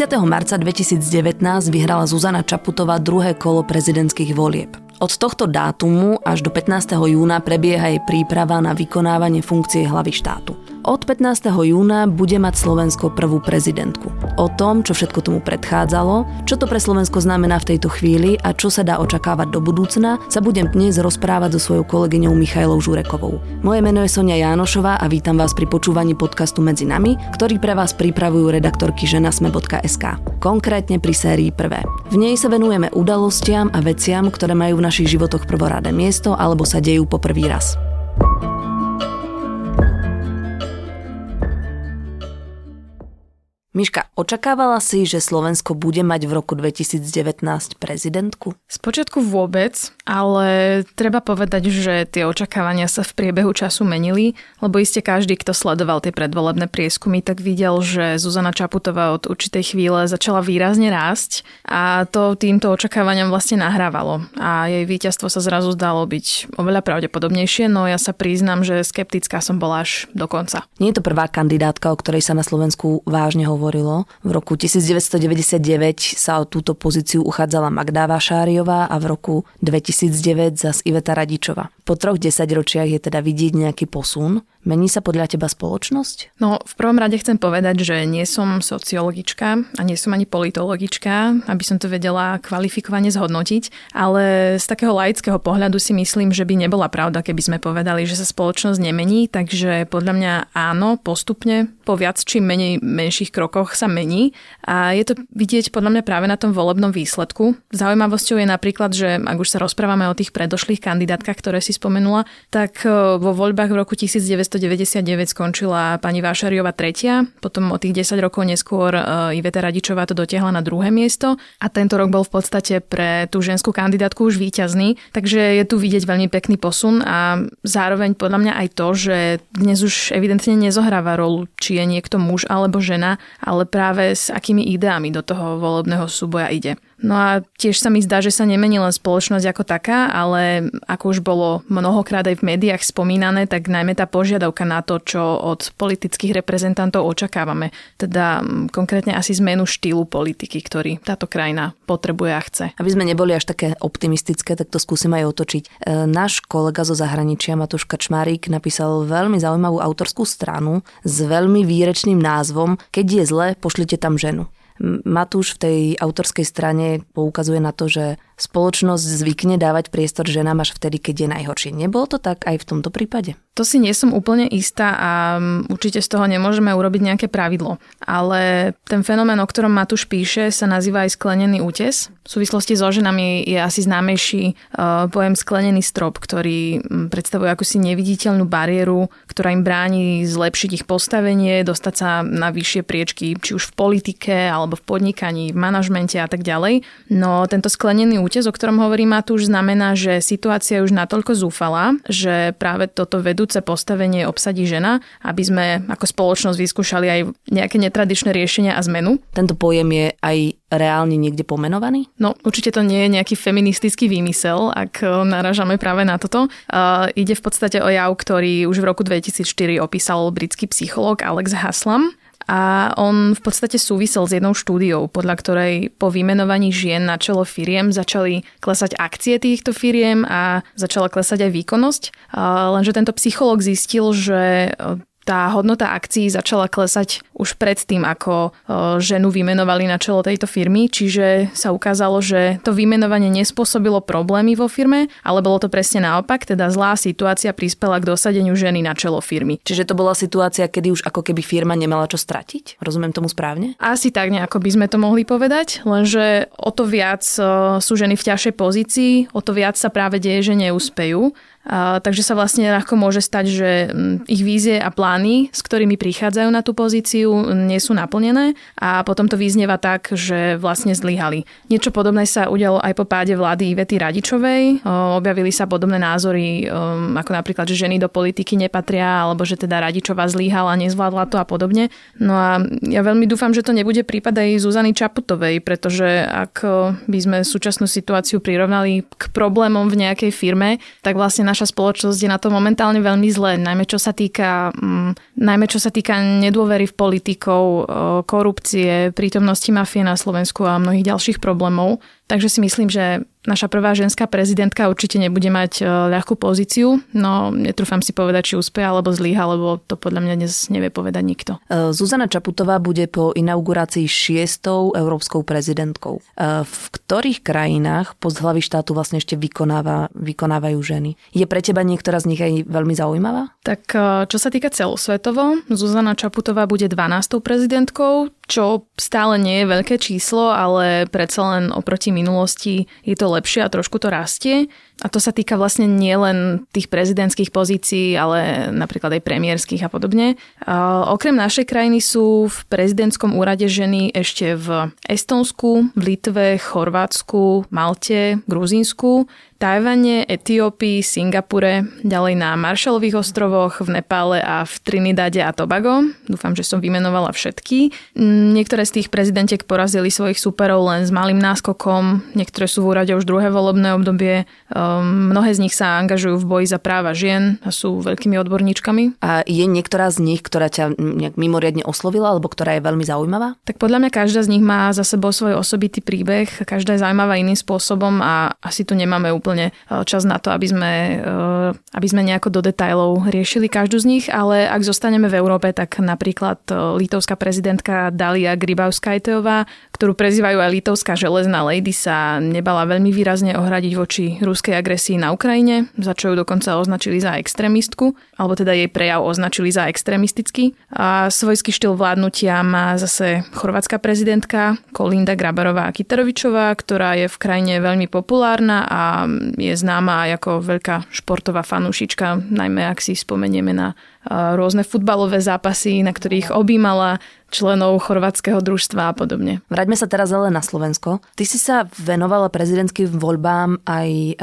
30. marca 2019 vyhrala Zuzana Čaputová druhé kolo prezidentských volieb. Od tohto dátumu až do 15. júna prebieha jej príprava na vykonávanie funkcie hlavy štátu. Od 15. júna bude mať Slovensko prvú prezidentku. O tom, čo všetko tomu predchádzalo, čo to pre Slovensko znamená v tejto chvíli a čo sa dá očakávať do budúcna, sa budem dnes rozprávať so svojou kolegyňou Michailou Žurekovou. Moje meno je Sonia Jánošová a vítam vás pri počúvaní podcastu Medzi nami, ktorý pre vás pripravujú redaktorky ženasme.sk. Konkrétne pri sérii prvé. V nej sa venujeme udalostiam a veciam, ktoré majú v našich životoch prvoradé miesto alebo sa dejú po prvý raz. Miška, očakávala si, že Slovensko bude mať v roku 2019 prezidentku? Spočiatku vôbec, ale treba povedať, že tie očakávania sa v priebehu času menili, lebo iste každý, kto sledoval tie predvolebné prieskumy, tak videl, že Zuzana Čaputová od určitej chvíle začala výrazne rásť a to týmto očakávaniam vlastne nahrávalo. A jej víťazstvo sa zrazu zdalo byť oveľa pravdepodobnejšie, no ja sa priznám, že skeptická som bola až do konca. Nie je to prvá kandidátka, o ktorej sa na Slovensku vážne hovorí hovorilo. V roku 1999 sa o túto pozíciu uchádzala Magda Vašáriová a v roku 2009 zas Iveta Radičová. Po troch desaťročiach je teda vidieť nejaký posun. Mení sa podľa teba spoločnosť? No, v prvom rade chcem povedať, že nie som sociologička a nie som ani politologička, aby som to vedela kvalifikovane zhodnotiť, ale z takého laického pohľadu si myslím, že by nebola pravda, keby sme povedali, že sa spoločnosť nemení, takže podľa mňa áno, postupne, po viac či menej menších krokoch sa mení a je to vidieť podľa mňa práve na tom volebnom výsledku. Zaujímavosťou je napríklad, že ak už sa rozprávame o tých predošlých kandidátkach, ktoré si spomenula, tak e, vo voľbách v roku 1900 1999 skončila pani Vášariova tretia, potom o tých 10 rokov neskôr e, Iveta Radičová to dotiahla na druhé miesto a tento rok bol v podstate pre tú ženskú kandidátku už víťazný, takže je tu vidieť veľmi pekný posun a zároveň podľa mňa aj to, že dnes už evidentne nezohráva rolu, či je niekto muž alebo žena, ale práve s akými ideami do toho volebného súboja ide. No a tiež sa mi zdá, že sa nemení len spoločnosť ako taká, ale ako už bolo mnohokrát aj v médiách spomínané, tak najmä tá požiadavka na to, čo od politických reprezentantov očakávame. Teda konkrétne asi zmenu štýlu politiky, ktorý táto krajina potrebuje a chce. Aby sme neboli až také optimistické, tak to skúsim aj otočiť. E, náš kolega zo zahraničia Matúš Kačmarík napísal veľmi zaujímavú autorskú stranu s veľmi výrečným názvom Keď je zle, pošlite tam ženu. Matúš v tej autorskej strane poukazuje na to, že spoločnosť zvykne dávať priestor ženám až vtedy, keď je najhoršie. Nebolo to tak aj v tomto prípade? To si nie som úplne istá a určite z toho nemôžeme urobiť nejaké pravidlo. Ale ten fenomén, o ktorom Matúš píše, sa nazýva aj sklenený útes. V súvislosti so ženami je asi známejší uh, pojem sklenený strop, ktorý predstavuje akúsi neviditeľnú bariéru, ktorá im bráni zlepšiť ich postavenie, dostať sa na vyššie priečky, či už v politike, alebo v podnikaní, v manažmente a tak ďalej. No tento sklenený útes, o ktorom hovorí Matúš, znamená, že situácia je už natoľko zúfala, že práve toto vedúce postavenie obsadí žena, aby sme ako spoločnosť vyskúšali aj nejaké netradičné riešenia a zmenu. Tento pojem je aj reálne niekde pomenovaný? No, určite to nie je nejaký feministický výmysel, ak e, naražame práve na toto. Uh, ide v podstate o jav, ktorý už v roku 2004 opísal britský psychológ Alex Haslam a on v podstate súvisel s jednou štúdiou, podľa ktorej po vymenovaní žien na čelo firiem začali klesať akcie týchto firiem a začala klesať aj výkonnosť. Lenže tento psychológ zistil, že tá hodnota akcií začala klesať už predtým, ako ženu vymenovali na čelo tejto firmy, čiže sa ukázalo, že to vymenovanie nespôsobilo problémy vo firme, ale bolo to presne naopak, teda zlá situácia prispela k dosadeniu ženy na čelo firmy. Čiže to bola situácia, kedy už ako keby firma nemala čo stratiť? Rozumiem tomu správne? Asi tak nejako by sme to mohli povedať, lenže o to viac sú ženy v ťažšej pozícii, o to viac sa práve deje, že neúspejú takže sa vlastne ľahko môže stať, že ich vízie a plány, s ktorými prichádzajú na tú pozíciu, nie sú naplnené a potom to vyznieva tak, že vlastne zlyhali. Niečo podobné sa udialo aj po páde vlády Ivety Radičovej. Objavili sa podobné názory, ako napríklad, že ženy do politiky nepatria, alebo že teda Radičová zlyhala, nezvládla to a podobne. No a ja veľmi dúfam, že to nebude prípad aj Zuzany Čaputovej, pretože ak by sme súčasnú situáciu prirovnali k problémom v nejakej firme, tak vlastne naša spoločnosť je na to momentálne veľmi zlé, najmä čo sa týka, mm, najmä čo sa týka nedôvery v politikov, korupcie, prítomnosti mafie na Slovensku a mnohých ďalších problémov. Takže si myslím, že naša prvá ženská prezidentka určite nebude mať e, ľahkú pozíciu, no netrúfam si povedať, či úspeje alebo zlíha, lebo to podľa mňa dnes nevie povedať nikto. E, Zuzana Čaputová bude po inaugurácii šiestou európskou prezidentkou. E, v ktorých krajinách post hlavy štátu vlastne ešte vykonáva, vykonávajú ženy? Je pre teba niektorá z nich aj veľmi zaujímavá? Tak čo sa týka celosvetovo, Zuzana Čaputová bude 12. prezidentkou, čo stále nie je veľké číslo, ale predsa len oproti minulosti je to lepšie a trošku to rastie. A to sa týka vlastne nielen tých prezidentských pozícií, ale napríklad aj premiérskych a podobne. Okrem našej krajiny sú v prezidentskom úrade ženy ešte v Estonsku, v Litve, Chorvátsku, Malte, Gruzínsku, Tajvane, Etiópii, Singapure, ďalej na Marshallových ostrovoch, v Nepále a v Trinidade a Tobago. Dúfam, že som vymenovala všetky. Niektoré z tých prezidentiek porazili svojich superov len s malým náskokom, niektoré sú v úrade už druhé volebné obdobie. Um, mnohé z nich sa angažujú v boji za práva žien a sú veľkými odborníčkami. A je niektorá z nich, ktorá ťa nejak mimoriadne oslovila alebo ktorá je veľmi zaujímavá? Tak podľa mňa každá z nich má za sebou svoj osobitý príbeh, každá je zaujímavá iným spôsobom a asi tu nemáme úplne e, čas na to, aby sme, e, aby sme nejako do detajlov riešili každú z nich, ale ak zostaneme v Európe, tak napríklad e, litovská prezidentka Dalia Grybauskajteová, ktorú prezývajú aj litovská železná lady, sa nebala veľmi výrazne ohradiť voči ruskej agresii na Ukrajine, za čo ju dokonca označili za extrémistku, alebo teda jej prejav označili za extrémistický. A svojský štýl vládnutia má zase chorvátska prezidentka Kolinda Grabarová Kitarovičová, ktorá je v krajine veľmi populárna a je známa ako veľká športová fanúšička, najmä ak si spomenieme na rôzne futbalové zápasy, na ktorých objímala členov chorvátskeho družstva a podobne. Vráťme sa teraz ale na Slovensko. Ty si sa venovala prezidentským voľbám aj e,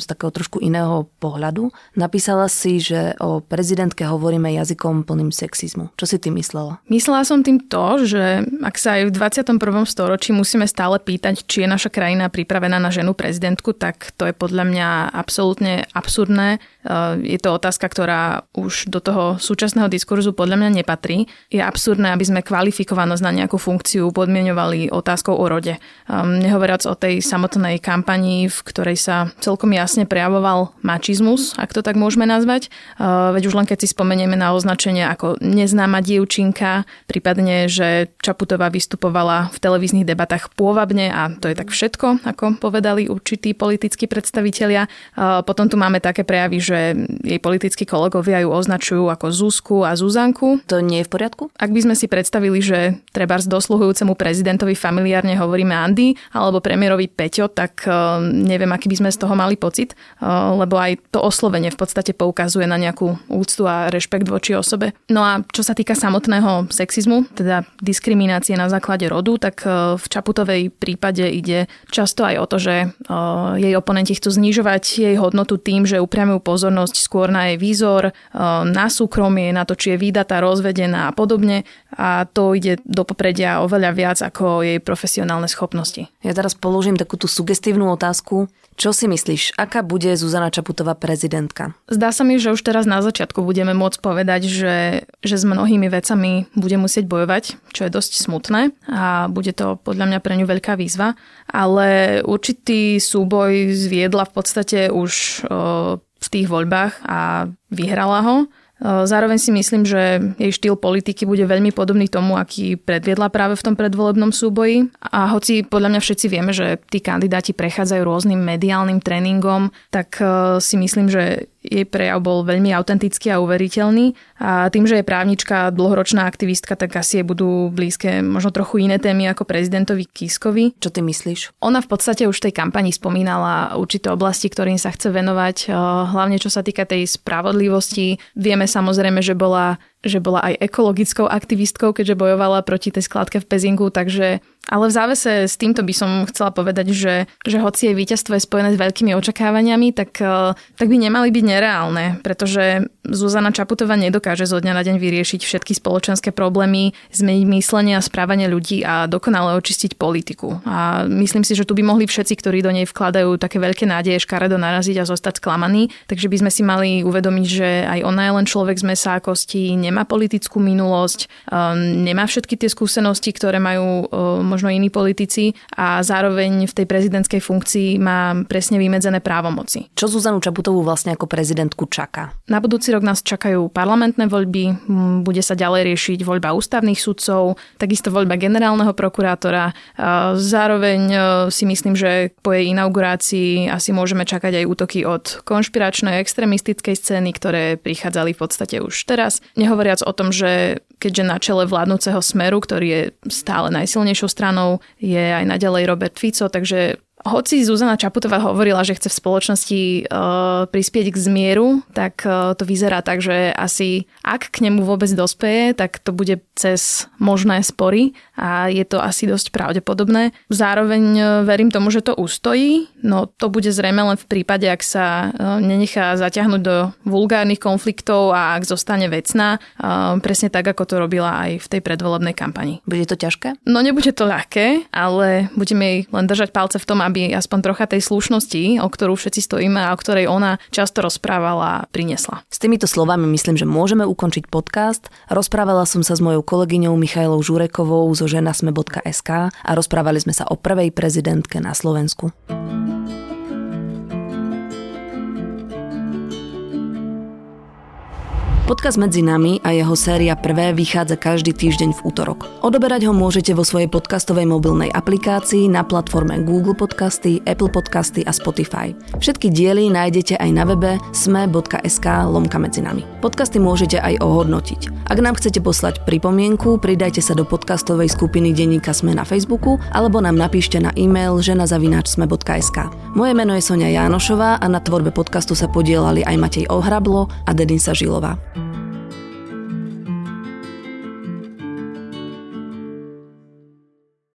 z takého trošku iného pohľadu. Napísala si, že o prezidentke hovoríme jazykom plným sexizmu. Čo si ty myslela? Myslela som tým to, že ak sa aj v 21. storočí musíme stále pýtať, či je naša krajina pripravená na ženu prezidentku, tak to je podľa mňa absolútne absurdné. E, je to otázka, ktorá už do toho súčasného diskurzu podľa mňa nepatrí. Je absurdné, aby sme kvalifikovanosť na nejakú funkciu podmienovali otázkou o rode. Um, nehovoriac o tej samotnej kampanii, v ktorej sa celkom jasne prejavoval mačizmus, ak to tak môžeme nazvať. Uh, veď už len keď si spomenieme na označenie ako neznáma dievčinka, prípadne, že Čaputová vystupovala v televíznych debatách pôvabne a to je tak všetko, ako povedali určití politickí predstavitelia. Uh, potom tu máme také prejavy, že jej politickí kolegovia ju označujú ako Zuzku a Zuzanku. To nie je v poriadku? Ak by sme si predstavili, že treba s dosluhujúcemu prezidentovi familiárne hovoríme Andy alebo premiérovi Peťo, tak uh, neviem, aký by sme z toho mali pocit, uh, lebo aj to oslovenie v podstate poukazuje na nejakú úctu a rešpekt voči osobe. No a čo sa týka samotného sexizmu, teda diskriminácie na základe rodu, tak uh, v Čaputovej prípade ide často aj o to, že jej oponenti chcú znižovať jej hodnotu tým, že upriamujú pozornosť skôr na jej výzor, na súkromie, na to, či je výdata, rozvedená a podobne a to ide do popredia oveľa viac ako jej profesionálne schopnosti. Ja teraz položím takú tú sugestívnu otázku. Čo si myslíš, aká bude Zuzana Čaputová prezidentka? Zdá sa mi, že už teraz na začiatku budeme môcť povedať, že, že s mnohými vecami bude musieť bojovať, čo je dosť smutné a bude to podľa mňa pre ňu veľká výzva, ale určitý súboj zviedla v podstate už v tých voľbách a vyhrala ho. Zároveň si myslím, že jej štýl politiky bude veľmi podobný tomu, aký predviedla práve v tom predvolebnom súboji. A hoci podľa mňa všetci vieme, že tí kandidáti prechádzajú rôznym mediálnym tréningom, tak si myslím, že jej prejav bol veľmi autentický a uveriteľný a tým, že je právnička, dlhoročná aktivistka, tak asi jej budú blízke možno trochu iné témy ako prezidentovi Kiskovi. Čo ty myslíš? Ona v podstate už v tej kampani spomínala určité oblasti, ktorým sa chce venovať, hlavne čo sa týka tej spravodlivosti. Vieme samozrejme, že bola že bola aj ekologickou aktivistkou, keďže bojovala proti tej skladke v Pezingu, takže ale v závese s týmto by som chcela povedať, že, že hoci jej víťazstvo je spojené s veľkými očakávaniami, tak, eh, tak by nemali byť nereálne, pretože Zuzana Čaputová nedokáže zo dňa na deň vyriešiť všetky spoločenské problémy, zmeniť myslenie a správanie ľudí a dokonale očistiť politiku. A myslím si, že tu by mohli všetci, ktorí do nej vkladajú také veľké nádeje, škaredo naraziť a zostať sklamaní. Takže by sme si mali uvedomiť, že aj ona je len človek z mesa a kostí, nemá politickú minulosť, um, nemá všetky tie skúsenosti, ktoré majú um, možno iní politici a zároveň v tej prezidentskej funkcii má presne vymedzené právomoci. Čo Zuzanu Čaputovú vlastne ako prezidentku čaká? Na budúci rok nás čakajú parlamentné voľby, bude sa ďalej riešiť voľba ústavných sudcov, takisto voľba generálneho prokurátora. Zároveň e, si myslím, že po jej inaugurácii asi môžeme čakať aj útoky od konšpiračnej extrémistickej scény, ktoré prichádzali v podstate už teraz. Nehovorím Nehovoriac o tom, že keďže na čele vládnúceho smeru, ktorý je stále najsilnejšou stranou, je aj naďalej Robert Fico, takže hoci Zuzana Čaputová hovorila, že chce v spoločnosti uh, prispieť k zmieru, tak uh, to vyzerá tak, že asi ak k nemu vôbec dospeje, tak to bude cez možné spory a je to asi dosť pravdepodobné. Zároveň uh, verím tomu, že to ustojí, no to bude zrejme len v prípade, ak sa uh, nenechá zaťahnuť do vulgárnych konfliktov a ak zostane vecná, uh, presne tak, ako to robila aj v tej predvolebnej kampani. Bude to ťažké? No nebude to ľahké, ale budeme jej len držať palce v tom, aby aby aspoň trocha tej slušnosti, o ktorú všetci stojíme a o ktorej ona často rozprávala, priniesla. S týmito slovami myslím, že môžeme ukončiť podcast. Rozprávala som sa s mojou kolegyňou Michailou Žurekovou zo ženasme.sk a rozprávali sme sa o prvej prezidentke na Slovensku. Podcast Medzi nami a jeho séria Prvé vychádza každý týždeň v útorok. Odoberať ho môžete vo svojej podcastovej mobilnej aplikácii na platforme Google Podcasty, Apple Podcasty a Spotify. Všetky diely nájdete aj na webe sme.sk lomka medzi nami. Podcasty môžete aj ohodnotiť. Ak nám chcete poslať pripomienku, pridajte sa do podcastovej skupiny Denníka Sme na Facebooku alebo nám napíšte na e-mail ženazavináčsme.sk. Moje meno je Sonia Jánošová a na tvorbe podcastu sa podielali aj Matej Ohrablo a Dedinsa Žilová.